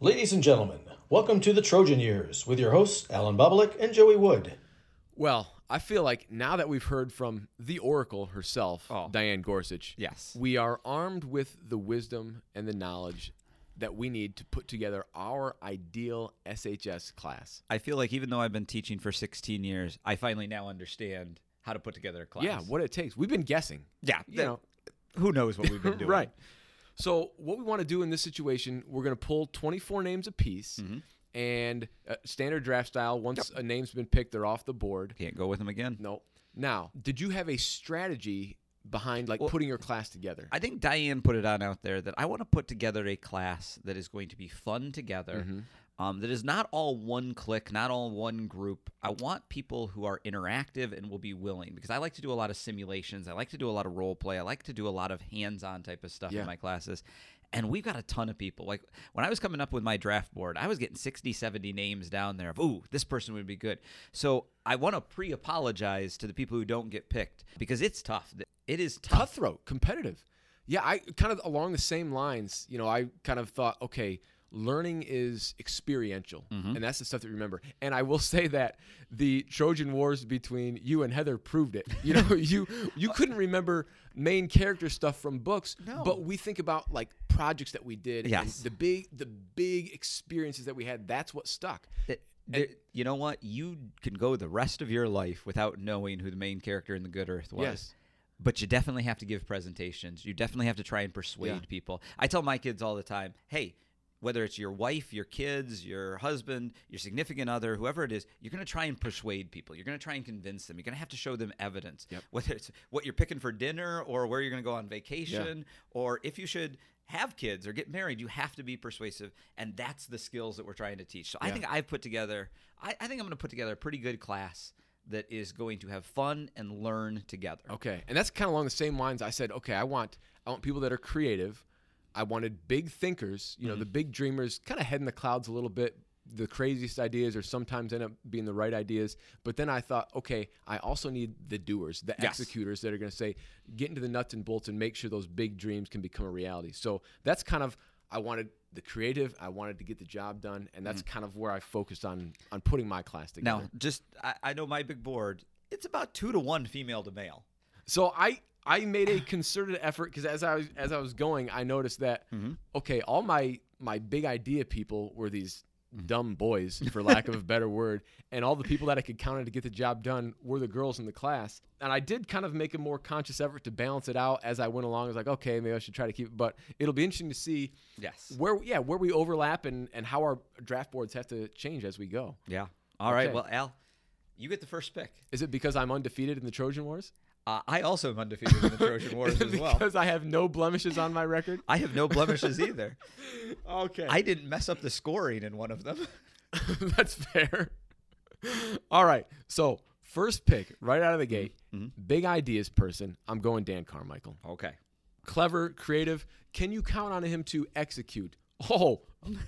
Ladies and gentlemen, welcome to the Trojan Years with your hosts, Alan Bublik and Joey Wood. Well, I feel like now that we've heard from the Oracle herself, Oh. Diane Gorsuch, Yes. we are armed with the wisdom and the knowledge that we need to put together our ideal SHS class. I feel like even though I've been teaching for 16 years, I finally now understand how to put together a class. Yeah, what it takes. We've been guessing. Yeah, You know, who knows what we've been doing? right. So, what we want to do in this situation, we're going to pull 24 names apiece Mm-hmm. and uh, standard draft style. Once a name's been picked, they're off the board. Can't go with them again. No. Now, did you have a strategy behind like Well, putting your class together? I think Diane put it on out there that I want to put together a class that is going to be fun together. Mm-hmm. Um, that is not all one click, not all one group. I want people who are interactive and will be willing because I like to do a lot of simulations. I like to do a lot of role play. I like to do a lot of hands on type of stuff Yeah. in my classes. And we've got a ton of people. Like when I was coming up with my draft board, I was getting 60, 70 names down there of, ooh, this person would be good. So I want to pre apologize to the people who don't get picked because it's tough. It is tough. cutthroat, competitive. Yeah, I kind of along the same lines. You know, I kind of thought, okay, learning is experiential, Mm-hmm. and that's the stuff that you remember. And I will say that the Trojan Wars between you and Heather proved it. You know, you you couldn't remember main character stuff from books, No. but we think about like projects that we did, and Yes. the big the big experiences that we had. That's what stuck. It- there- you know what? You can go the rest of your life without knowing who the main character in the Good Earth was. Yes. But you definitely have to give presentations. You definitely have to try and persuade Yeah. people. I tell my kids all the time, hey, whether it's your wife, your kids, your husband, your significant other, whoever it is, you're going to try and persuade people. You're going to try and convince them. You're going to have to show them evidence. Yep. Whether it's what you're picking for dinner or where you're going to go on vacation or if you should have kids or get married, you have to be persuasive. And that's the skills that we're trying to teach. So I think I've put together, I, I think I'm going to put together a pretty good class that is going to have fun and learn together. Okay, and that's kind of along the same lines. I said, okay, I want I want people that are creative. I wanted big thinkers, you know, Mm-hmm. the big dreamers, kind of head in the clouds a little bit. The craziest ideas or sometimes end up being the right ideas. But then I thought, okay, I also need the doers, the Yes. executors that are going to say, get into the nuts and bolts and make sure those big dreams can become a reality. So that's kind of I wanted the creative. I wanted to get the job done, and that's kind of where I focused on on putting my class together. Now, just I, I know my big board. It's about two to one female to male. So I I made a concerted effort because as I was as I was going, I noticed that mm-hmm. okay, all my my big idea people were these mm. dumb boys, for lack of a better word, and all the people that I could count on to get the job done were the girls in the class. And I did kind of make a more conscious effort to balance it out as I went along. I was like, okay, maybe I should try to keep it, but it'll be interesting to see Yes. where yeah where we overlap and and how our draft boards have to change as we go. Yeah. All right. Okay. Well, Al, you get the first pick. Is it because I'm undefeated in the Trojan Wars? Uh, I also am undefeated in the Trojan Wars as well. because I have no blemishes on my record? I have no blemishes either. Okay. I didn't mess up the scoring in one of them. That's fair. All right. So, first pick right out of the gate, big ideas person. I'm going Dan Carmichael. Okay. Clever, creative. Can you count on him to execute? Oh,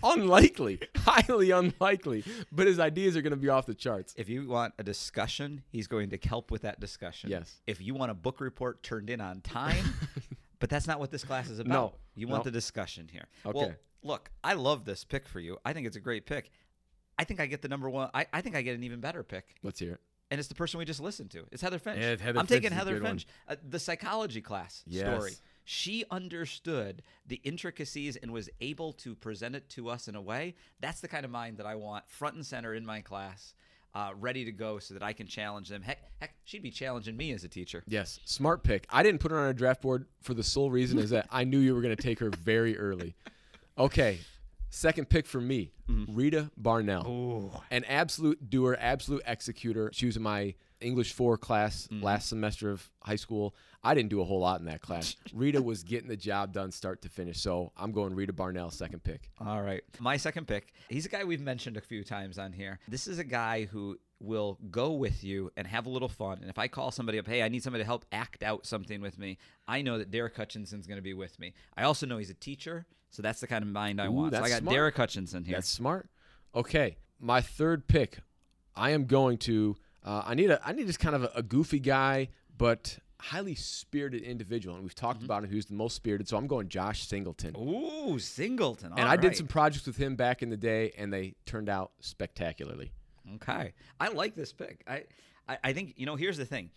unlikely. Highly unlikely. But his ideas are going to be off the charts. If you want a discussion, he's going to help with that discussion. Yes. If you want a book report turned in on time, but that's not what this class is about. No. You want No. the discussion here. Okay. Well, look, I love this pick for you. I think it's a great pick. I think I get the number one. I, I think I get an even better pick. Let's hear it. and it's the person we just listened to. It's Heather Finch. Yeah, Heather I'm Finch taking Heather. Finch, uh, the psychology class Yes. story. She understood the intricacies and was able to present it to us in a way. That's the kind of mind that I want front and center in my class, uh, ready to go, so that I can challenge them. Heck, heck, she'd be challenging me as a teacher. Yes, smart pick. I didn't put her on a draft board for the sole reason is that I knew you were going to take her very early. Okay, second pick for me, Rita Barnell. An absolute doer, absolute executor. She was my English 4 class mm-hmm. last semester of high school. I didn't do a whole lot in that class. Rita was getting the job done start to finish. So I'm going Rita Barnell, second pick. All right. My second pick, he's a guy we've mentioned a few times on here. This is a guy who will go with you and have a little fun. And if I call somebody up, hey, I need somebody to help act out something with me, I know that Derek Hutchinson's going to be with me. I also know he's a teacher, so that's the kind of mind I Ooh, want. So I got smart. Derek Hutchinson here. That's smart. Okay, my third pick. I am going to. Uh, I need a. I need just kind of a, a goofy guy, but highly spirited individual, and we've talked Mm-hmm. about him. Who's the most spirited? So I'm going Josh Singleton. Ooh, Singleton. and All I did some projects with him back in the day, and they turned out spectacularly. Okay, I like this pick. I, I, I think you know. Here's the thing.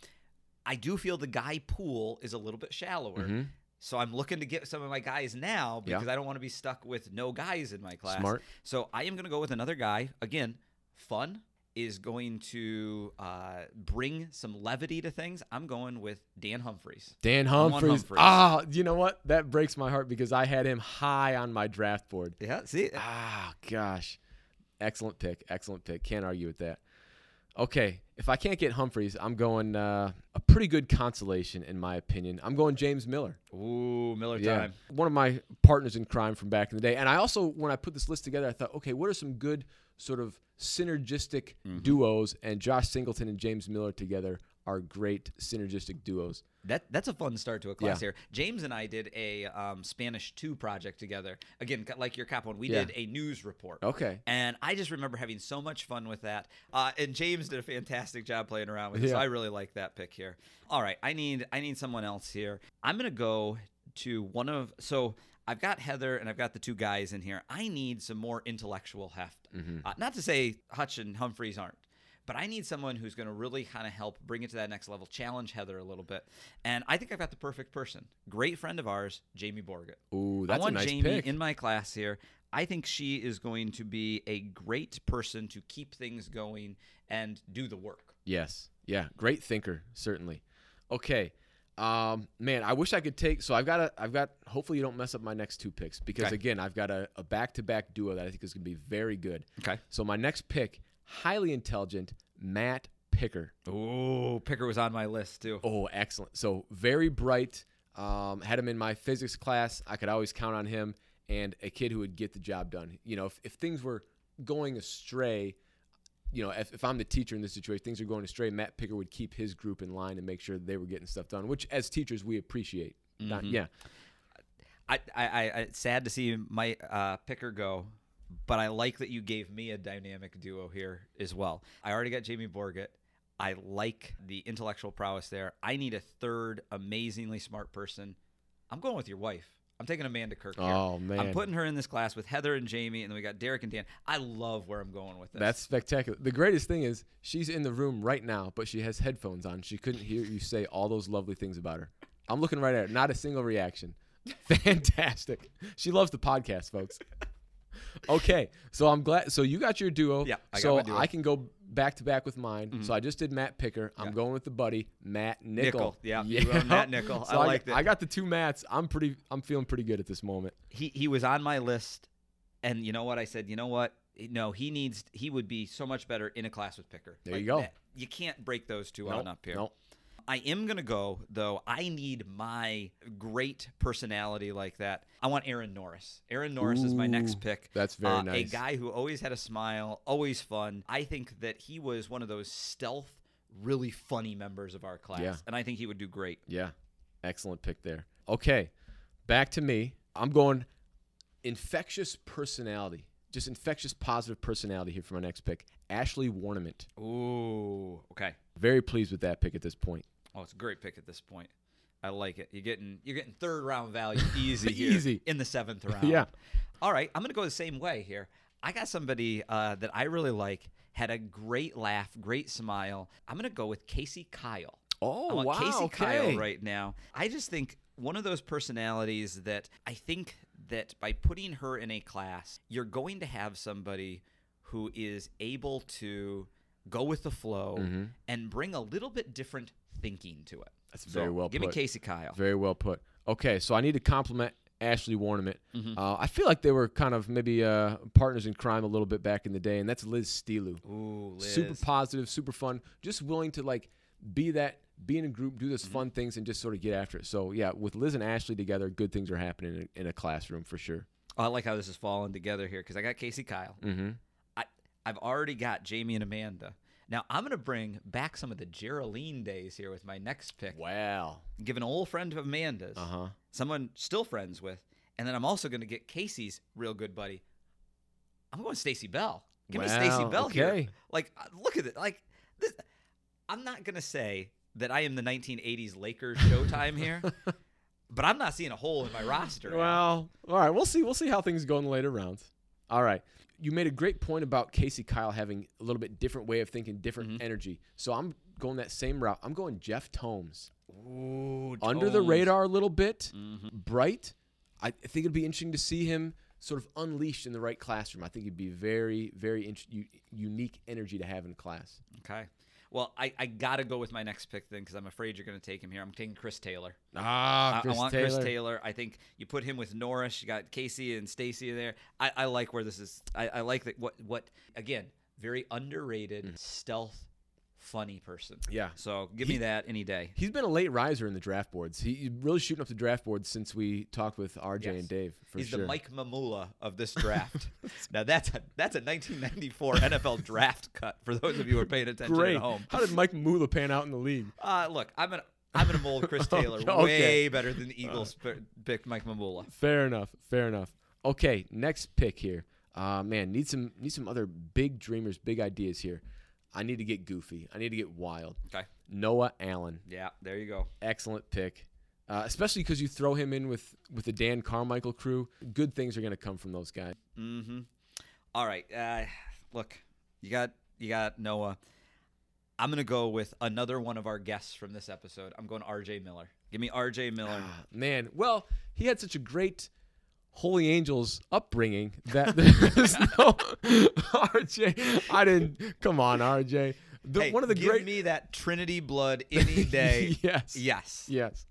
I do feel the guy pool is a little bit shallower. So I'm looking to get some of my guys now Mm-hmm. Yeah. because I don't want to be stuck with no guys in my class. Smart. So I am going to go with another guy. Again, fun is going to uh, bring some levity to things. I'm going with Dan Humphreys. Dan Humphreys. Ah, you know what? That breaks my heart because I had him high on my draft board. Yeah, see, Ah, gosh. Excellent pick. Excellent pick. Can't argue with that. Okay, if I can't get Humphreys, I'm going uh, a pretty good consolation, in my opinion. I'm going James Miller. ooh, Miller Yeah, time. one of my partners in crime from back in the day. And I also, when I put this list together, I thought, okay, what are some good sort of synergistic Mm-hmm. duos? And Josh Singleton and James Miller together are great synergistic duos. That that's a fun start to a class Yeah. here. James and I did a um, Spanish two project together. Again, like your cap one, we Yeah. did a news report. Okay. And I just remember having so much fun with that. Uh, and James did a fantastic job playing around with it. So I really like that pick here. All right, I need I need someone else here. I'm gonna go to one of so I've got Heather and I've got the two guys in here. I need some more intellectual heft. Uh, not to say Hutch and Humphreys aren't. But I need someone who's going to really kind of help bring it to that next level, challenge Heather a little bit. And I think I've got the perfect person. Great friend of ours, Jamie Borgett. Ooh, I that's a want nice Jamie pick. in my class here. I think she is going to be a great person to keep things going and do the work. Yes. Yeah. Great thinker, certainly. Okay. Um, man, I wish I could take. So I've got a. I've got. Hopefully, you don't mess up my next two picks because Okay. again, I've got a, a back-to-back duo that I think is going to be very good. Okay. So my next pick, highly intelligent Matt Picker. Oh, Picker was on my list too. Oh, excellent. So very bright. Um, had him in my physics class. I could always count on him and a kid who would get the job done. You know, if, if things were going astray, you know, if, if I'm the teacher in this situation, things are going astray, Matt Picker would keep his group in line and make sure they were getting stuff done, which as teachers we appreciate. Not, yeah. I, I, I, it's sad to see my uh, Picker go, but I like that you gave me a dynamic duo here as well. I already got Jamie Borgett. I like the intellectual prowess there. I need a third amazingly smart person. I'm going with your wife. I'm taking Amanda Kirk here. Oh, man, I'm putting her in this class with Heather and Jamie, and then we got Derek and Dan. I love where I'm going with this. That's spectacular. The greatest thing is she's in the room right now, but she has headphones on. She couldn't hear you say all those lovely things about her. I'm looking right at her. Not a single reaction. Fantastic. She loves the podcast, folks. Okay, so I'm glad. So you got your duo. Yeah, I got so my duo. I can go back to back with mine. Mm-hmm. So I just did Matt Picker. I'm Yeah. going with the buddy Matt Nickel. Nickel. Yeah, you wrote Matt Nickel. I I, liked it. I got the two Matts. I'm pretty. I'm feeling pretty good at this moment. he he was on my list, and you know what? I said, you know what? No, he needs. He would be so much better in a class with Picker. There you go. that- You can't break those two on up here. nope. I am gonna go though. I need my great personality like that. I want Aaron Norris. Aaron Norris is my next pick. that's very Uh, A guy who always had a smile, always fun. I think that he was one of those stealth, really funny members of our class, Yeah. and I think he would do great. Yeah. Excellent pick there. Okay. Back to me. I'm going infectious personality. Just infectious positive personality here for my next pick. Ashley Warnament. Ooh, okay. Very pleased with that pick at this point. Oh, it's a great pick at this point. I like it. You're getting you're getting third round value easy here Easy. in the seventh round. Yeah. All right, I'm gonna go the same way here. I got somebody uh, that I really like. Had a great laugh, great smile. I'm gonna go with Casey Kyle. Oh, wow. Casey okay. Kyle right now. I just think one of those personalities that I think that by putting her in a class, you're going to have somebody who is able to go with the flow and bring a little bit different thinking to it. That's very So, well Give put. me Casey Kyle. Very well put. Okay, so I need to compliment Ashley Warnament. Mm-hmm. Uh, I feel like they were kind of maybe uh, partners in crime a little bit back in the day, and that's Liz Steelu. Ooh, Liz. super positive, super fun, just willing to like be that, be in a group, do Mm-hmm. fun things, and just sort of get after it. So yeah, with Liz and Ashley together, good things are happening in a, in a classroom for sure. I like how this is falling together here because I got Casey Kyle. Mm-hmm. I, I've already got Jamie and Amanda. Now I'm going to bring back some of the Geraldine days here with my next pick. Wow. Give an old friend of Amanda's, Uh huh. someone still friends with, and then I'm also going to get Casey's real good buddy. I'm going Stacy Bell. Give me Stacy Wow, Bell here. Like, uh, look at it. Like, this, I'm not going to say that I am the 1980s Lakers Showtime here, but I'm not seeing a hole in my roster. Well, all right. We'll see. We'll see how things go in the later rounds. All right. You made a great point about Casey Kyle having a little bit different way of thinking, different Mm-hmm. energy. So I'm going that same route. I'm going Jeff Tomes. Ooh, Under the radar a little bit, Mhm. bright. I think it'd be interesting to see him sort of unleashed in the right classroom. I think it'd be very, very int- u- unique energy to have in class. Okay. Well, I, I got to go with my next pick then because I'm afraid you're going to take him here. I'm taking Chris Taylor. Ah, I, I want Chris Taylor. I think you put him with Norris. You got Casey and Stacy in there. I, I like where this is. I, I like that. What what again? Very underrated, stealth, funny person. Yeah. So give me that any day. He's been a late riser in the draft boards. He he's really shooting up the draft boards since we talked with RJ Yes. and Dave. For He's sure. the Mike Mamula of this draft. now that's a that's a 1994 NFL draft cut for those of you who are paying attention Great. at home. How did Mike Mamula pan out in the league? Uh, look, I'm gonna I'm gonna mold Chris Taylor Okay. way better than the Eagles pi- picked Mike Mamula. Fair enough. Fair enough. Okay, next pick here. Uh, man, need some need some other big dreamers, big ideas here. I need to get goofy. I need to get wild. Okay. Noah Allen, Yeah, there you go. excellent pick. Uh, especially because you throw him in with with the Dan Carmichael crew. Good things are going to come from those guys. Mm-hmm. All right. Uh, look, you got you got Noah. I'm gonna go with another one of our guests from this episode. I'm going R.J. Miller. Give me R.J. Miller. Ah, man, well, he had such a great Holy Angels upbringing that there's no RJ. I didn't. Come on, RJ. The, Hey, one of the give great. me that Trinity blood any day. yes. yes. Yes.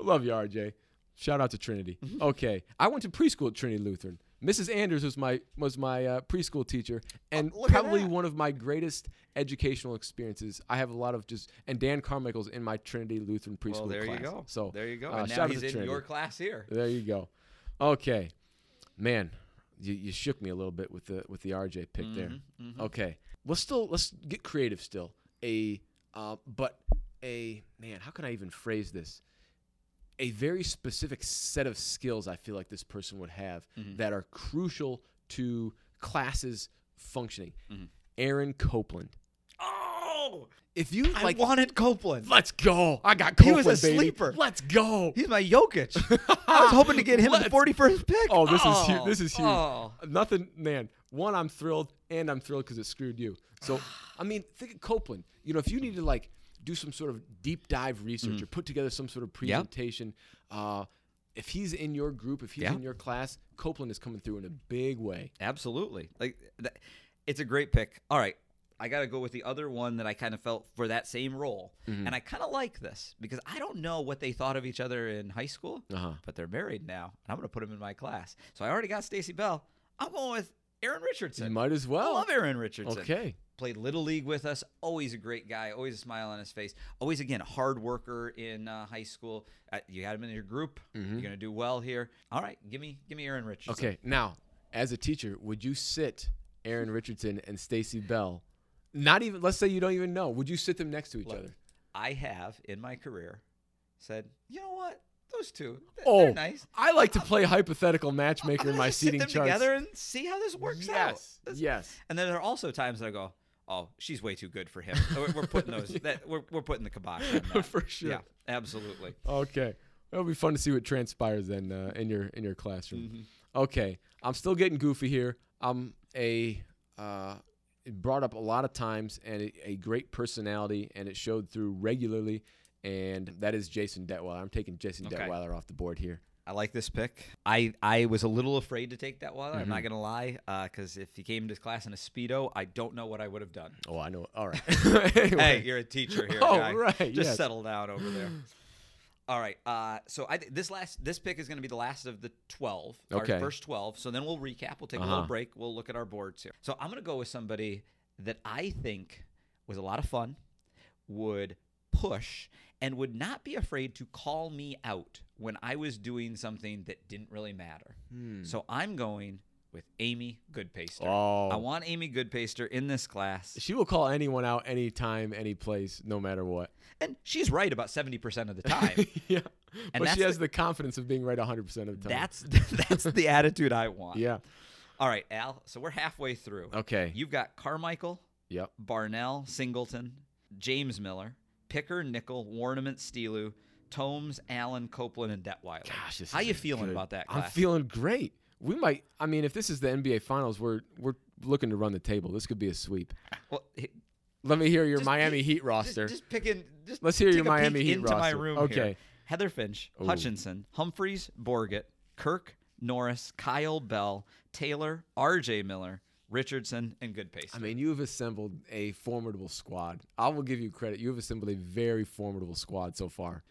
Love you, RJ. Shout out to Trinity. Mm-hmm. Okay, I went to preschool at Trinity Lutheran. Mrs. Anders was my was my uh, preschool teacher, and Oh, probably one of my greatest educational experiences. I have a lot of just and Dan Carmichael's in my Trinity Lutheran preschool Well, there class. you go. So there you go. uh, and shout now out he's to in Trinity. your class here. There you go. Okay, man, you, you shook me a little bit with the with the RJ pick there. Mhm, mhm. Okay, let's still let's get creative still. A uh, but a man, how can I even phrase this? A very specific set of skills I feel like this person would have Mm-hmm. that are crucial to classes functioning. Mhm. Aaron Copeland. Oh, If you I like, wanted Copeland. let's go. I got He was a baby. sleeper. Let's go. He's my Jokic. I was hoping to get him at the Let's- 41st pick. Oh, this is huge. Oh, This is huge. oh. Nothing, man. One, I'm thrilled, and I'm thrilled because it screwed you. So, I mean, think of Copeland. You know, if you need to like do some sort of deep dive research or put together some sort of Mm. Yep. presentation, uh, if he's in your group, if he's Yeah. in your class, Copeland is coming through in a big way. Absolutely. Like that, it's a great pick. All right. I got to go with the other one that I kind of felt for that same role. Mm-hmm. And I kind of like this because I don't know what they thought of each other in high school, Uh huh. but they're married now. And I'm going to put them in my class. So I already got Stacy Bell. I'm going with Aaron Richardson. You might as well. I love Aaron Richardson. Okay. Played Little League with us. Always a great guy. Always a smile on his face. Always, again, a hard worker in uh, high school. Uh, you got him in your group. You're going to do well here. All right. Give me give me Aaron Richardson. Mm-hmm. Okay. Now, as a teacher, would you sit Aaron Richardson and Stacy Bell? Not even. Let's say you don't even know. Would you sit them next to each Look, other? I have in my career said, you know what? Those two, th- Oh, they're nice. I like to play hypothetical matchmaker in my seating sit them charts. together and see how this works out. yes. This- Yes. And then there are also times that I go, oh, she's way too good for him. we're, we're putting those. That, we're, we're putting the kibosh on that. For sure. Yeah, absolutely. Okay. It'll be fun to see what transpires then uh, in your in your classroom. Mm-hmm. Okay. I'm still getting goofy here. I'm a uh, brought up a lot of times and a, a great personality, and it showed through regularly. And that is Jason Detweiler. I'm taking Jason Okay. Detweiler off the board here. I like this pick. I, I was a little afraid to take Detweiler. Mm-hmm. I'm not gonna lie, because if he came to class in a speedo, I don't know what I would have done. Oh, I know. All right. Hey, you're a teacher here, Oh, guy. right, Just yes. settle down over there. All right. Uh, so I th- this last this pick is going to be the last of the twelve. Okay. Our first twelve. So then we'll recap. We'll take a Uh-huh. little break. We'll look at our boards here. So I'm going to go with somebody that I think was a lot of fun, would push, and would not be afraid to call me out when I was doing something that didn't really matter. So I'm going with Amy Goodpaster. Oh. I want Amy Goodpaster in this class. She will call anyone out anytime, any place, no matter what. And she's right about 70% of the time. yeah. And but she has the- the, confidence of being right 100% of the time. that's that's the attitude I want. yeah. All right, Al. So we're halfway through. Okay. You've got Carmichael, Yep. Barnell, Singleton, James Miller, Picker, Nickel, Warnament, Steelu, Tomes, Allen, Copeland, and Detweiler. Gosh, How you feeling good- about that I'm feeling great. We might. I mean, if this is the NBA Finals, we're we're looking to run the table. This could be a sweep. well, Let me hear your Miami pick- Heat roster. Just, picking. Just Let's hear your take a peek Miami Heat into my roster. room Okay. here. Heather Finch, Ooh. Hutchinson, Humphreys, Borgett, Kirk, Norris, Kyle Bell, Taylor, R.J. Miller, Richardson, and Goodpace. I mean, you have assembled a formidable squad. I will give you credit. You have assembled a very formidable squad so far.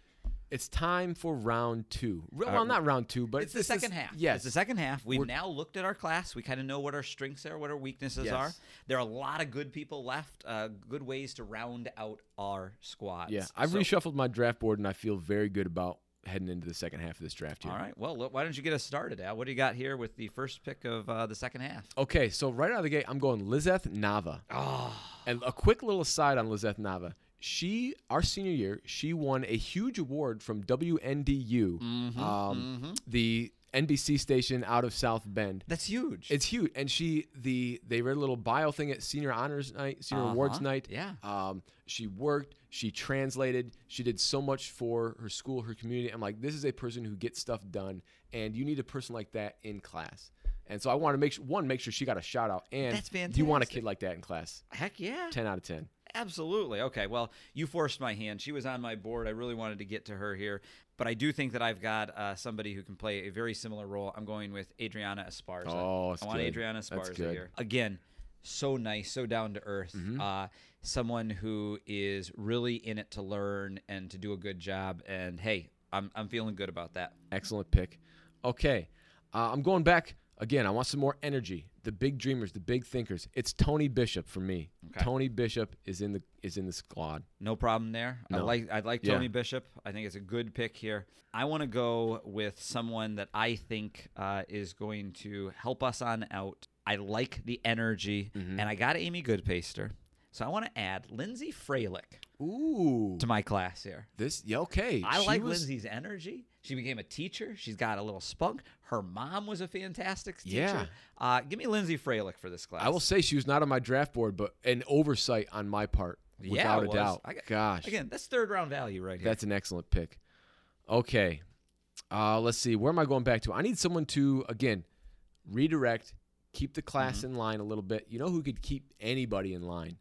It's time for round two. Well, Uh, not round two, but it's the this is- second half. Yes, It's the second half. We've We're- now looked at our class. We kind of know what our strengths are, what our weaknesses Yes. are. There are a lot of good people left, uh, good ways to round out our squads. Yeah, I've So- reshuffled my draft board, and I feel very good about heading into the second half of this draft here. All right. Well, look, why don't you get us started, Al? What do you got here with the first pick of uh, the second half? Okay, so right out of the gate, I'm going Lizeth Nava. Oh, And a quick little aside on Lizeth Nava. She, our senior year, she won a huge award from WNDU, Mm-hmm, um, the NBC station out of South Bend. that's huge. It's huge, and she the they read a little bio thing at senior honors night, senior awards Uh-huh, night. yeah. Um, she worked, she translated, she did so much for her school, her community. I'm like, this is a person who gets stuff done, and you need a person like that in class. And so I want to make sure one make sure she got a shout out, and That's do you want a kid like that in class? Heck yeah. Ten out of ten. Absolutely. Okay. Well, you forced my hand. She was on my board. I really wanted to get to her here, but I do think that I've got uh, somebody who can play a very similar role. I'm going with Adriana Esparza. Oh, that's I want good. Adriana That's Esparza good. here. Again, so nice, so down to earth. Mm-hmm. Uh, someone who is really in it to learn and to do a good job. And hey, I'm I'm feeling good about that. Excellent pick. Okay, uh, I'm going back again. I want some more energy. The big dreamers, the big thinkers. It's Tony Bishop for me. Okay. Tony Bishop is in the is in the squad. No problem there. I like I like Yeah. Tony Bishop. I think it's a good pick here. I want to go with someone that I think uh, is going to help us on out. I like the energy, Mm-hmm. and I got Amy Goodpaster, so I want to add Lindsay Freilich Ooh, to my class here. this yeah okay. I She like was- Lindsay's energy. She became a teacher. She's got a little spunk. Her mom was a fantastic teacher. Yeah. Uh, give me Lindsay Freilich for this class. I will say she was not on my draft board, but an oversight on my part, Yeah, without it a was. doubt. I got- Gosh, Again, that's third round value right here. that's an excellent pick. Okay, uh, let's see. Where am I going back to? I need someone to again redirect, keep the class Mm-hmm. in line a little bit. You know who could keep anybody in line?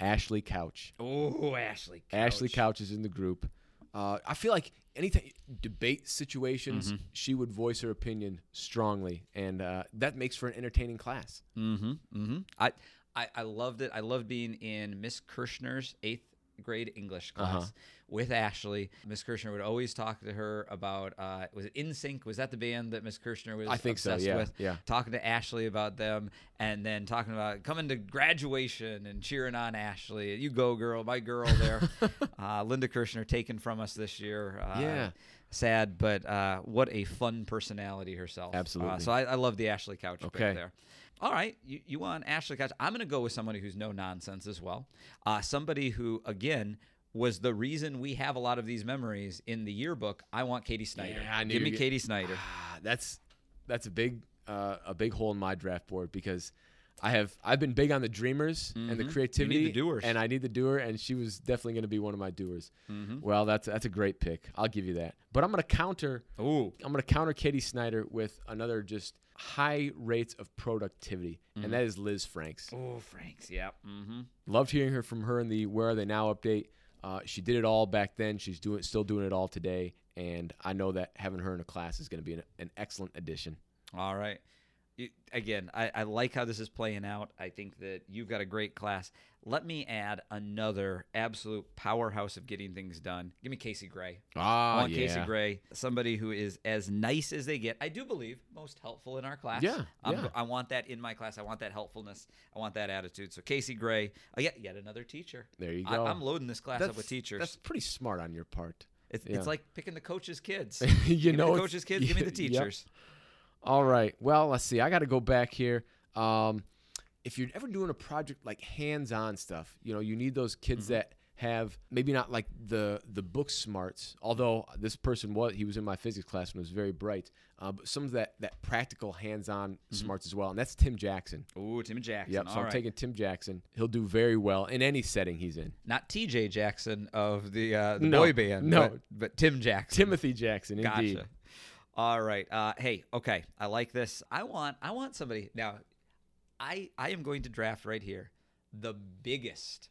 Ashley Couch. oh, Ashley. Ashley Couch. Couch is in the group. Uh, I feel like anytime debate situations, Mm-hmm. she would voice her opinion strongly, and uh, that makes for an entertaining class. Mm-hmm. Mm-hmm. I, I I loved it. I loved being in Miss Kirshner's eighth grade English class Uh-huh. With Ashley. Miss Kirshner would always talk to her about uh, was it NSYNC? Was that the band that Miss Kirshner was I think so, obsessed yeah, with? yeah. Talking to Ashley about them, and then talking about coming to graduation and cheering on Ashley. You go, girl, my girl there. uh, Linda Kirshner taken from us this year. Uh, Yeah. Sad, but uh, what a fun personality herself. Uh, Absolutely. so I, I love the Ashley Couch Okay. there. All right, you, you want Ashley Couch. I'm going to go with somebody who's no nonsense as well. Uh, somebody who, again, was the reason we have a lot of these memories in the yearbook. I want Katie Snyder. Yeah, Give me Katie Snyder. Ah, that's that's a big uh, a big hole in my draft board because I have I've been big on the dreamers and the Mhm. creativity. You need the doers. and I need the doer, and she was definitely going to be one of my doers. Mm-hmm. Well, that's that's a great pick. I'll give you that. But I'm going to counter. Ooh. I'm going to counter Katie Snyder with another just high rates of productivity, Mm-hmm. and that is Liz Franks. Oh, Franks. Yeah. Mm-hmm. Loved hearing her from her in the Where Are They Now update. Uh, she did it all back then. She's doing still doing it all today, and I know that having her in a class is going to be an, an excellent addition. All right. Again, I, I like how this is playing out. I think that you've got a great class. Let me add another absolute powerhouse of getting things done. Give me Casey Gray. Ah, I want Casey Gray, somebody who is as nice as they get. I do believe most helpful in our class. Yeah, I'm yeah. I want that in my class. I want that helpfulness. I want that attitude. So Casey Gray, oh, yet yet another teacher. There you go. I'm loading this class up with teachers. That's pretty smart on your part. it's, yeah. it's like picking the coach's kids. you give know, the coach's kids. Give me the Yep. All right. Well, let's see. I got to go back here. Um, if you're ever doing a project like hands-on stuff, you know, you need those kids Mm-hmm. that have maybe not like the the book smarts. Although this person was he was in my physics class and was very bright, uh, but some of that that practical hands-on smarts as well. And that's Tim Jackson. Ooh, Tim Jackson. Yep. So I'm taking Tim Jackson. He'll do very well in any setting he's in. Not T.J. Jackson of the uh, the No, boy band. no. but, but Tim Jackson. Timothy Jackson, indeed. Gotcha. All right. Uh, hey, okay. I like this. I want I want somebody now. I I am going to draft right here the biggest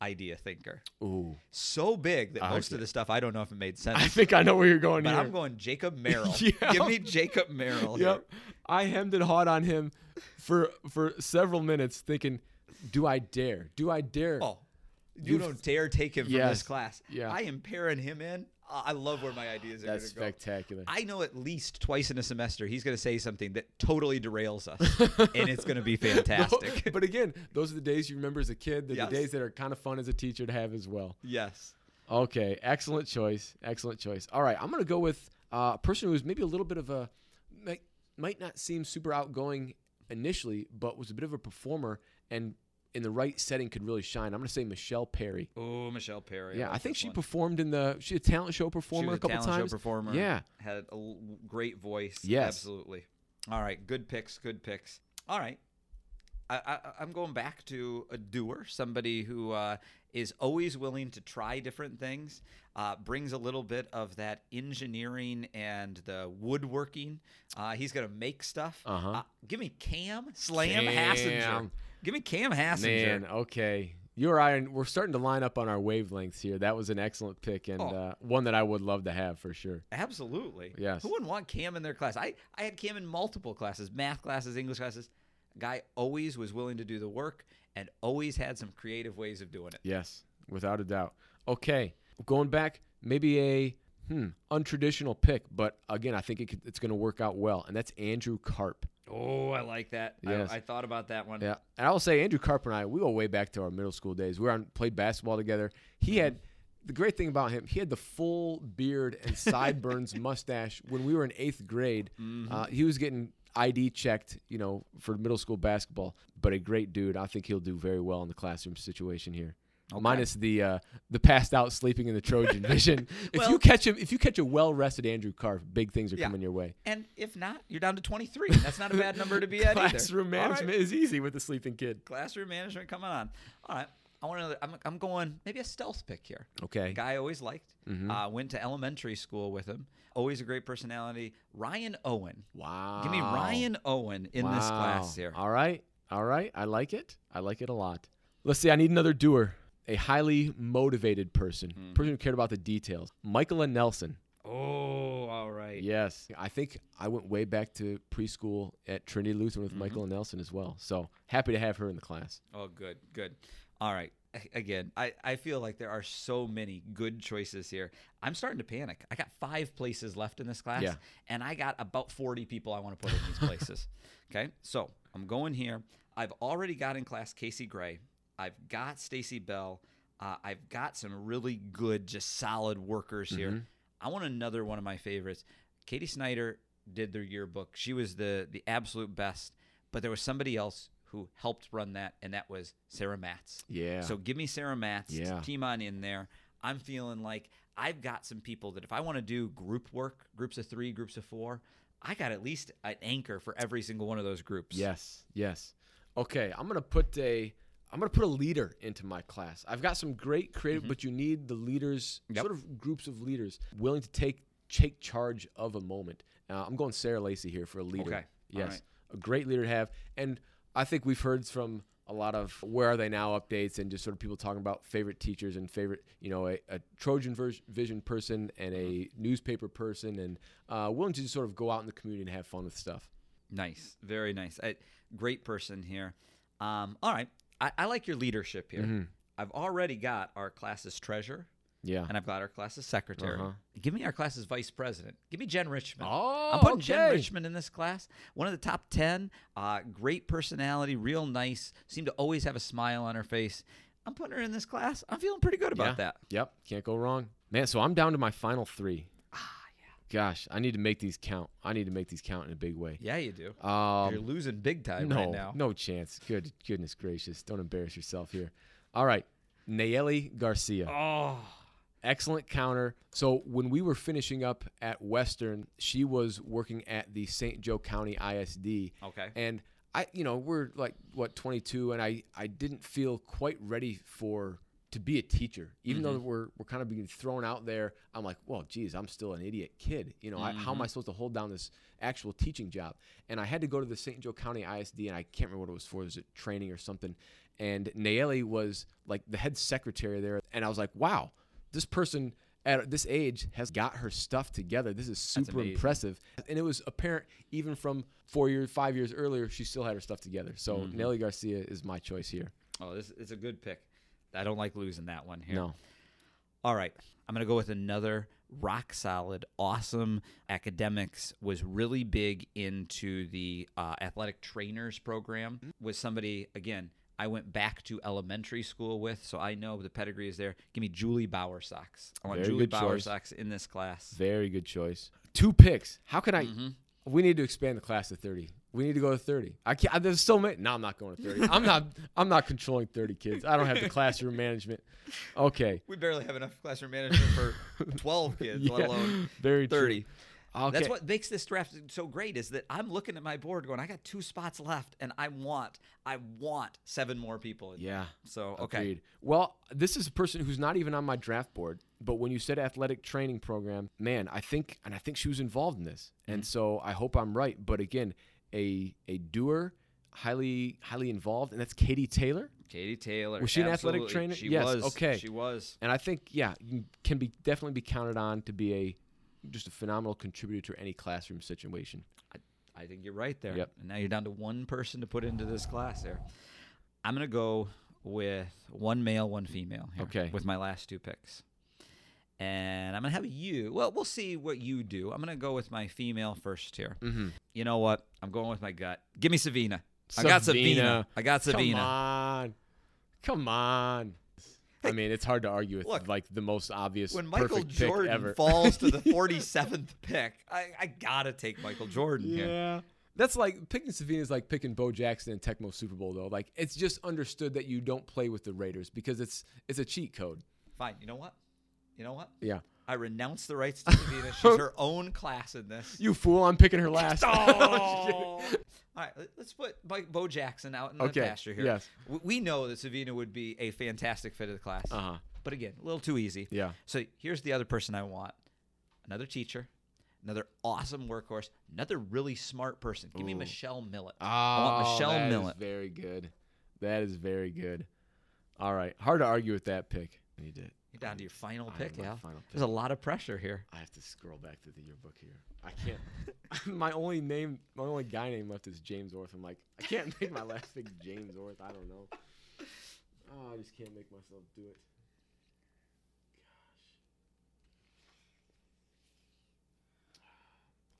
idea thinker. Ooh. So big that I most like of the stuff I don't know if it made sense. I think I know where you're going but here. I'm going Jacob Merrill. Yeah. Give me Jacob Merrill. here. Yep. I hemmed and hawed on him for for several minutes, thinking, "Do I dare? Do I dare?" Oh, you don't dare take him from this class. Yeah. I am pairing him in. I love where my ideas are going That's to go. spectacular. I know at least twice in a semester he's going to say something that totally derails us, and it's going to be fantastic. but again, those are the days you remember as a kid. They're Yes. the days that are kind of fun as a teacher to have as well. yes. Okay, excellent choice. Excellent choice. All right, I'm going to go with uh, a person who's maybe a little bit of a might, might not seem super outgoing initially, but was a bit of a performer and in the right setting could really shine. I'm going to say Michelle Perry. Oh, Michelle Perry. Yeah, I like think she one. performed in the she a talent show performer was a couple talent times. Show performer. Yeah. had a l- great voice. Yes. absolutely. All right, good picks. Good picks. All right, I, I, I'm going back to a doer, somebody who uh, is always willing to try different things. Uh, brings a little bit of that engineering and the woodworking. Uh, he's gonna make stuff. Uh-huh. Uh, give me Cam Slam Cam. Hassinger. Give me Cam Hassinger. Man, okay. You or I, we're starting to line up on our wavelengths here. That was an excellent pick and Oh. uh, one that I would love to have for sure. Absolutely. Yes. Who wouldn't want Cam in their class? I, I had Cam in multiple classes, math classes, English classes. Guy always was willing to do the work and always had some creative ways of doing it. Yes, without a doubt. Okay, going back, maybe a hmm, untraditional pick, but again, I think it could, it's going to work out well, and that's Andrew Karp. Oh, I like that. Yes. I, I thought about that one. Yeah, and I will say Andrew Karp and I, we go way back to our middle school days. We were on played basketball together. He had the great thing about him, he had the full beard and sideburns mustache when we were in eighth grade. Uh, he was getting ID checked, you know, for middle school basketball. But a great dude. I think he'll do very well in the classroom situation here. Minus the uh, the passed out sleeping in the Trojan vision. if you catch him, if you catch a well rested Andrew Karp, big things are Yeah. coming your way. And if not, you're down to 23. That's not a bad number to be at either. Classroom All right. management is easy with a sleeping kid. Classroom management coming on. All right. I want another. I'm, I'm going maybe a stealth pick here. Okay. guy I always liked. Mm-hmm. Uh, went to elementary school with him. Always a great personality. Ryan Owen. Wow. Give me Ryan Owen in this class here. All right. All right. I like it. I like it a lot. Let's see. I need another doer. A highly motivated person. Hmm. Person who cared about the details. Michaela Nelson. Oh, all right. Yes. I think I went way back to preschool at Trinity Lutheran with Mm-hmm. Michaela Nelson as well. So happy to have her in the class. Oh, good, good. All right. Again, I, I feel like there are so many good choices here. I'm starting to panic. I got five places left in this class, Yeah. and I got about 40 people I want to put in these places. okay, so I'm going here. I've already got in class Casey Gray. I've got Stacy Bell. Uh, I've got some really good, just solid workers here. I want another one of my favorites. Katie Snyder did their yearbook. She was the the absolute best, but there was somebody else who helped run that, and that was Sarah Matz. Yeah. So give me Sarah Matz. Yeah. Team on in there. I'm feeling like I've got some people that if I want to do group work, groups of three, groups of four, I got at least an anchor for every single one of those groups. Yes, yes. Okay, I'm gonna put a I'm gonna put a leader into my class. I've got some great creative, but you need the leaders, Mm-hmm. Yep. sort of groups of leaders, willing to take take charge of a moment. Uh, I'm going Sarah Lacey here for a leader. Okay, Yes, right. a great leader to have, and I think we've heard from a lot of where are they now updates and just sort of people talking about favorite teachers and favorite, you know, a, a Trojan Vision person and a Mm-hmm. newspaper person, and uh, willing to just sort of go out in the community and have fun with stuff. Nice. Very nice. I, great person here. Um, all right. I, I like your leadership here. Mm-hmm. I've already got our class's treasurer, Yeah. and I've got our class's secretary. Uh-huh. Give me our class's vice president. Give me Jen Richmond. Oh, I'm putting Jen. Richmond in this class. One of the top 10. Uh, great personality, real nice. Seemed to always have a smile on her face. I'm putting her in this class. I'm feeling pretty good about yeah. that. Yep, can't go wrong. Man, so I'm down to my final three. Gosh, I need to make these count. I need to make these count in a big way. Yeah, you do. Um, You're losing big time no, right now. no chance. Good, goodness gracious! Don't embarrass yourself here. All right, Nayeli Garcia. Oh, Excellent counter. So when we were finishing up at Western, she was working at the St. Joe County ISD. okay. And I, you know, we're like what 22, and I, I didn't feel quite ready for to be a teacher, even though we're we're kind of being thrown out there. I'm like, well, geez, I'm still an idiot kid. You know, I, how am I supposed to hold down this actual teaching job? And I had to go to the St. Joe County ISD, and I can't remember what it was for. Was it training or something? And Nayeli was like the head secretary there, and I was like, wow, this person at this age has got her stuff together. This is super impressive. And it was apparent even from four years, five years earlier, she still had her stuff together. So Mm-hmm. Nayeli Garcia is my choice here. Oh, this is a good pick. I don't like losing that one here. No. All right. I'm going to go with another rock solid, awesome academics, was really big into the uh, athletic trainers program. Was somebody, again, I went back to elementary school with, so I know the pedigree is there. Give me Julie Bowersox. I want Very Julie. Bowersox in this class. Very good choice. Two picks. How can I? Mm-hmm. We need to expand the class to 30. We need to go to 30. I can't. There's so many. No, I'm not going to 30. I'm not. I'm not controlling 30 kids. I don't have the classroom management. Okay. We barely have enough classroom management for 12 kids, let Yeah, alone very true. 30. Okay. That's what makes this draft so great is that I'm looking at my board going, I got two spots left, and I want, I want seven more people. In there. Yeah. So okay, Agreed. Well, this is a person who's not even on my draft board. But when you said athletic training program, man, I think and I think she was involved in this, Mm-hmm. and so I hope I'm right. But again, a a doer, highly highly involved, and that's Katie Taylor. Katie Taylor Was she an athletic trainer? She Yes, was. okay. She was. And I think yeah, you can be definitely be counted on to be a just a phenomenal contributor to any classroom situation. I think you're right there. Yep. And now you're down to one person to put into this class there. I'm gonna go with one male, one female. Here Okay. With my last two picks. And I'm gonna have you. Well, we'll see what you do. I'm gonna go with my female first here. Mm-hmm. You know what? I'm going with my gut. Give me Savina. I got Savina. I got Savina. Come on, come on. I mean, it's hard to argue with Look, like the most obvious When Michael Jordan ever. falls to the 47th pick, I, I gotta take Michael Jordan here. Yeah. That's like picking Savina is like picking Bo Jackson in Tecmo Super Bowl though. Like it's just understood that you don't play with the Raiders because it's it's a cheat code. Fine. You know what? You know what? Yeah. I renounce the rights to Savina. She's her own class in this. You fool! I'm picking her last. All right, let- let's put Mike Bo Jackson out in the pasture here. yes. We know that Savina would be a fantastic fit of the class. Uh huh. But again, a little too easy. Yeah. So here's the other person I want another teacher, another awesome workhorse, another really smart person. Give me Michelle Millett. Oh, I want Michelle that is Millett. very good. That is very good. All right, hard to argue with that pick. You did. You're down to your final I pick, my Al. final There's a lot of pressure here. I have to scroll back to the yearbook here. I can't. my only name, my only guy name left is James Orth. I'm like, I can't make my last pick James Orth. I don't know. Oh, I just can't make myself do it.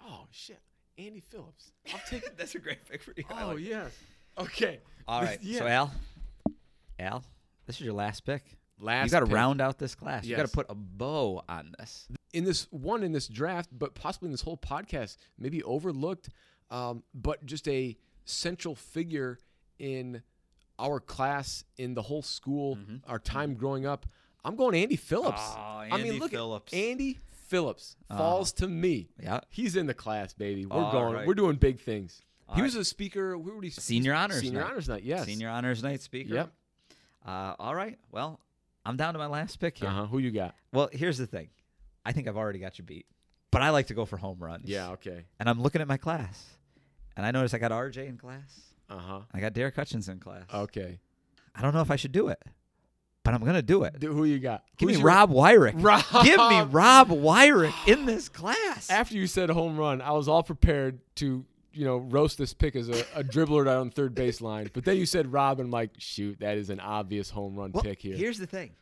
Gosh. Oh shit, Andy Phillips. I'll take it. That's a great pick for you. I Oh like it. yes. Okay. All This- right. yeah. So Al, Al, this is your last pick. Last you got to round out this class. You got to put a bow on this. in this one in this draft, but possibly in this whole podcast, maybe overlooked, um, but just a central figure in our class, in the whole school, our time growing up. I'm going Andy Phillips. Mm-hmm. Oh, I mean, look Phillips. at Andy Phillips falls to me. Yeah. He's in the class, baby. We're All going. right. We're doing big things. All he right. was a speaker. Where would he? Senior honors Senior night. honors night. Yes. Senior honors night speaker. Yep. Uh, all right. Well, I'm down to my last pick here. Uh huh. Who you got? Well, here's the thing. I think I've already got you beat, but I like to go for home runs. Yeah. Okay. And I'm looking at my class, and I notice I got RJ in class. Uh huh. I got Derek Hutchins in class. Okay. I don't know if I should do it, but I'm gonna do it. Dude, who you got? Give Who's me your- Rob Wyrick. Rob. Give me Rob Wyrick in this class. after you said home run, I was all prepared to, you know, roast this pick as a, a dribbler down third baseline. But then you said Rob, and I'm like, shoot, that is an obvious home run well, pick here. here's the thing.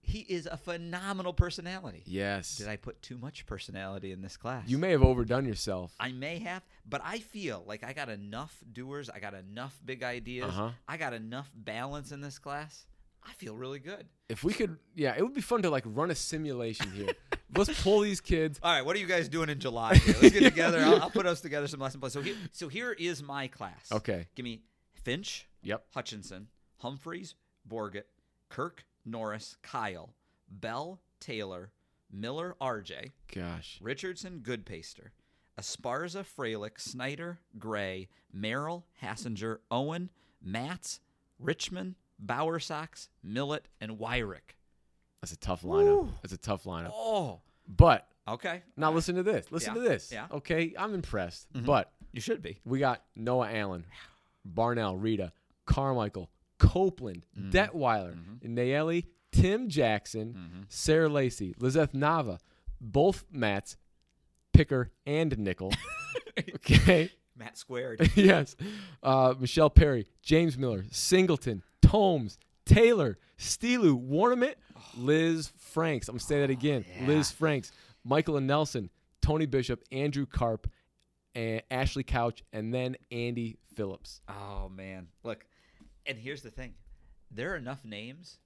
He is a phenomenal personality. yes. Did I put too much personality in this class? You may have overdone yourself. I may have, but I feel like I got enough doers. I got enough big ideas. Uh-huh. I got enough balance in this class. I feel really good. If we could, yeah, it would be fun to like run a simulation here. Let's pull these kids. All right, what are you guys doing in July? Here? Let's get together. I'll, I'll put us together some lesson plans. So here, so here is my class. Okay. Give me Finch, Yep. Hutchinson, Humphreys, Borgett, Kirk, Norris, Kyle, Bell, Taylor, Miller, RJ, Gosh. Richardson, Goodpaster, Esparza, Freilich, Snyder, Gray, Merrill, Hassinger, Owen, Matz, Richmond, Bowersox, Millet, and Wyrick. That's a tough lineup. That's a tough lineup. Oh, But okay. now listen to this. Listen Yeah, to this. yeah. Okay, I'm impressed. Mhm. But You should be. we got Noah Allen, Barnell, Rita, Carmichael, Copeland, Mm-hmm. Detweiler, Nayeli, Tim Jackson, Mm-hmm. Sarah Lacey, Lizeth Nava, both Mats, Picker and Nickel. okay. Matt squared. yes. Uh, Michelle Perry, James Miller, Singleton, Tomes, Taylor, Steelu, Warnament, Liz Franks. I'm to say that again. Liz Franks, Michael and Nelson, Tony Bishop, Andrew Karp, and Ashley Couch, and then Andy Phillips. Oh man, look, and here's the thing: there are enough names.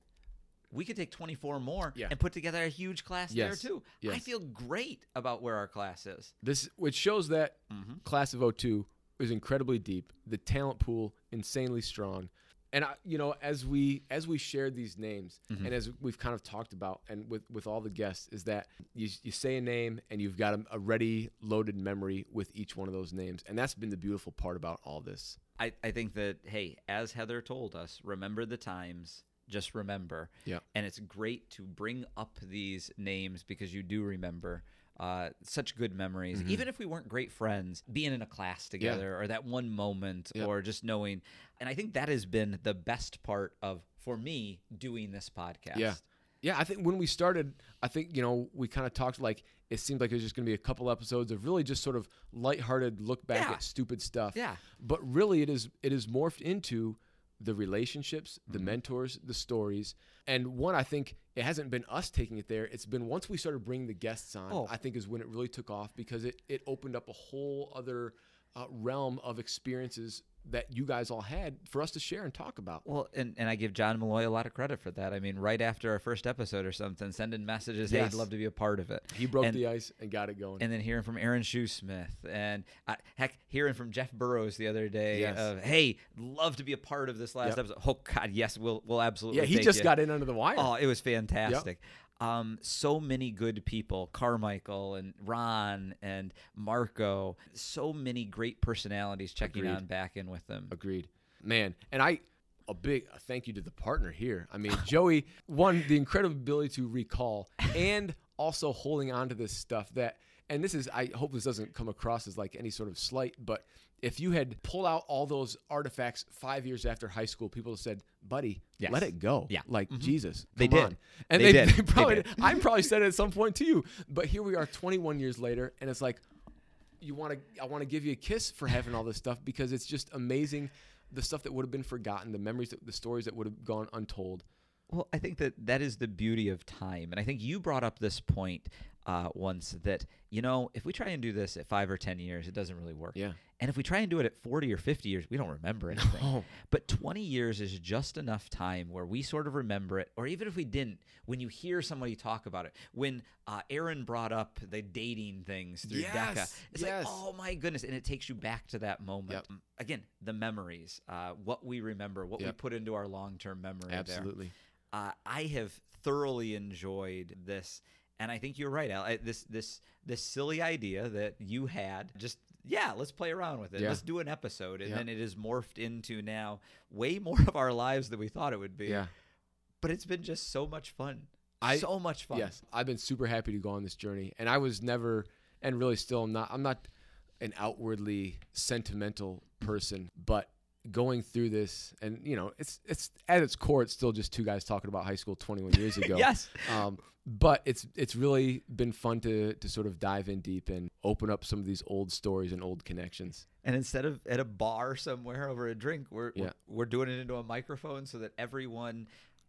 We could take 24 more Yeah. and put together a huge class Yes. there too. I Yes. feel great about where our class is. This which shows that Mm-hmm. class of 02 is incredibly deep. The talent pool insanely strong. And I, you know, as we as we shared these names Mm-hmm. and as we've kind of talked about and with with all the guests is that you you say a name and you've got a, a ready loaded memory with each one of those names. And that's been the beautiful part about all this. I, I think that hey, as Heather told us, remember the times. Just remember. Yeah. And it's great to bring up these names because you do remember uh, such good memories. Mm-hmm. Even if we weren't great friends, being in a class together or that one moment Yeah. or just knowing. And I think that has been the best part of, for me, doing this podcast. Yeah. Yeah, I think when we started, I think, you know, we kind of talked like it seemed like it was just going to be a couple episodes of really just sort of lighthearted look back Yeah. at stupid stuff. Yeah. But really it is it is morphed into the relationships, the Mm-hmm. mentors, the stories. And one I think it hasn't been us taking it there. It's been once we started bringing the guests on, Oh. I think is when it really took off because it it opened up a whole other uh, realm of experiences that you guys all had for us to share and talk about. Well, and, and I give John Malloy a lot of credit for that. I mean, right after our first episode or something, sending messages, hey, I'd love to be a part of it. He broke and, the ice and got it going. and then hearing from Aaron Shoesmith and uh, heck, hearing from Jeff Burrows the other day Yes. of, hey, love to be a part of this last Yep. episode. Oh God, yes, we'll we'll absolutely. yeah, he just you. got in under the wire. Oh, it was fantastic. Um, so many good people, Carmichael and Ron and Marco. So many great personalities checking Agreed. on back in with them. Agreed. Man, and I a big a thank you to the partner here. I mean, Joey, one, the incredible ability to recall and also holding on to this stuff that and this is I hope this doesn't come across as like any sort of slight, but if you had pulled out all those artifacts five years after high school, people said, "Buddy, Yes. let it go." Yeah. like mm-hmm. Jesus, They did. on. And They they, did. they They did. I probably said it at some point to you, but here we are, 21 years later, and it's like, you want to, I want to give you a kiss for having all this stuff because it's just amazing, the stuff that would have been forgotten, the memories, that, the stories that would have gone untold. Well, I think that that is the beauty of time. And I think you brought up this point uh, once that, you know, if we try and do this at five or 10 years, it doesn't really work. Yeah. And if we try and do it at 40 or 50 years, we don't remember anything. No. But 20 years is just enough time where we sort of remember it. Or even if we didn't, when you hear somebody talk about it, when uh, Aaron brought up the dating things through DECA, it's yes. like, oh my goodness. And it takes you back to that moment. Yep. Again, the memories, uh, what we remember, what we put into our long term memory there Absolutely. uh, I have thoroughly enjoyed this, and I think you're right, Al. I, this this this silly idea that you had, just yeah, let's play around with it. Yeah. Let's do an episode, and Yeah. then it is morphed into now way more of our lives than we thought it would be. Yeah. but it's been just so much fun. I- so much fun. Yes, I've been super happy to go on this journey, and I was never, and really still not. I'm not an outwardly sentimental person, but going through this, and you know, it's it's at its core, it's still just two guys talking about high school 21 years ago. Yes. Um, but it's it's really been fun to to sort of dive in deep and open up some of these old stories and old connections. And instead of at a bar somewhere over a drink, we're Yeah. we're, we're doing it into a microphone so that everyone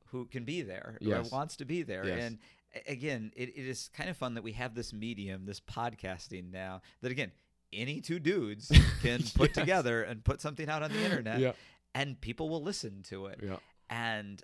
who can be there or Yes. wants to be there. Yes. And again, it, it is kind of fun that we have this medium, this podcasting now. That again, any two dudes can put Yes. together and put something out on the internet, Yeah. and people will listen to it. Yeah. And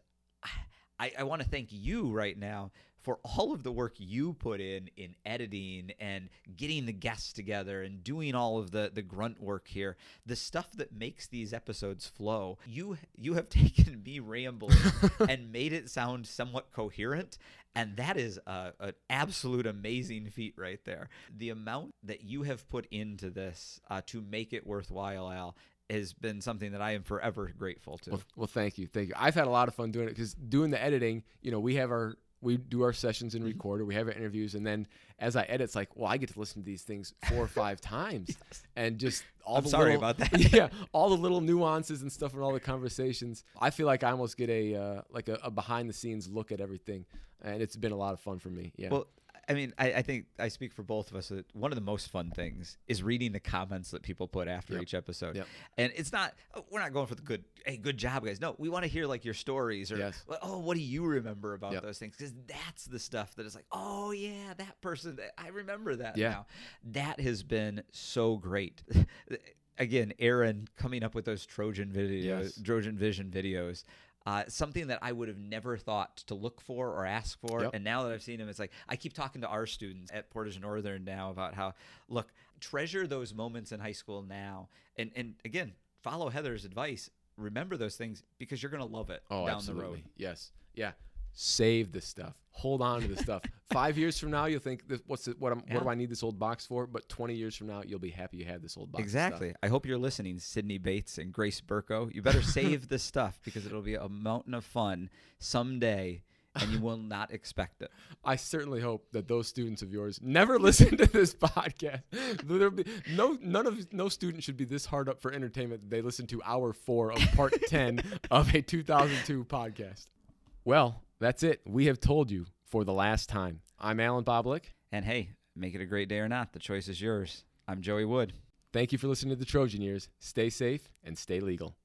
I, I want to thank you right now for all of the work you put in in editing and getting the guests together and doing all of the the grunt work here the stuff that makes these episodes flow you you have taken me rambling and made it sound somewhat coherent and that is a, an absolute amazing feat right there the amount that you have put into this uh, to make it worthwhile al has been something that I am forever grateful to. Well, well, thank you, thank you. I've had a lot of fun doing it because doing the editing, you know, we have our we do our sessions and record, or we have our interviews, and then as I edit, it's like, well, I get to listen to these things four or five times, Yes. and just all I'm the sorry little, about that. yeah, all the little nuances and stuff, and all the conversations. I feel like I almost get a uh, like a, a behind the scenes look at everything, and it's been a lot of fun for me. Yeah. Well, I mean, I, I think I speak for both of us that one of the most fun things is reading the comments that people put after Yep. each episode. Yep. And it's not oh, we're not going for the good hey good job guys. No, we want to hear like your stories or Yes. oh what do you remember about Yep. those things because that's the stuff that is like oh yeah that person I remember that Yeah. now. That has been so great. Again, Aaron coming up with those Trojan videos, Yes. Trojan Vision videos. Uh, something that I would have never thought to look for or ask for. Yep. And now that I've seen him, it's like I keep talking to our students at Portage Northern now about how, look, treasure those moments in high school now. And, and again, follow Heather's advice. Remember those things because you're going to love it oh, down absolutely. the road. Yes. Yeah. Save the stuff. Hold on to the stuff. Five years from now, you'll think, "What's it, what? Yeah. What do I need this old box for?" But twenty years from now, you'll be happy you had this old box. Exactly. I hope you're listening, Sydney Bates and Grace Burko. You better save this stuff because it'll be a mountain of fun someday and you will not expect it. I certainly hope that those students of yours never listen to this podcast. There'll be no none of no student should be this hard up for entertainment they listen to hour four of part ten of a 2002 podcast. Well, that's it. We have told you for the last time. I'm Alan Boblik. And hey, make it a great day or not. The choice is yours. I'm Joey Wood. Thank you for listening to the Trojan Years. Stay safe and stay legal.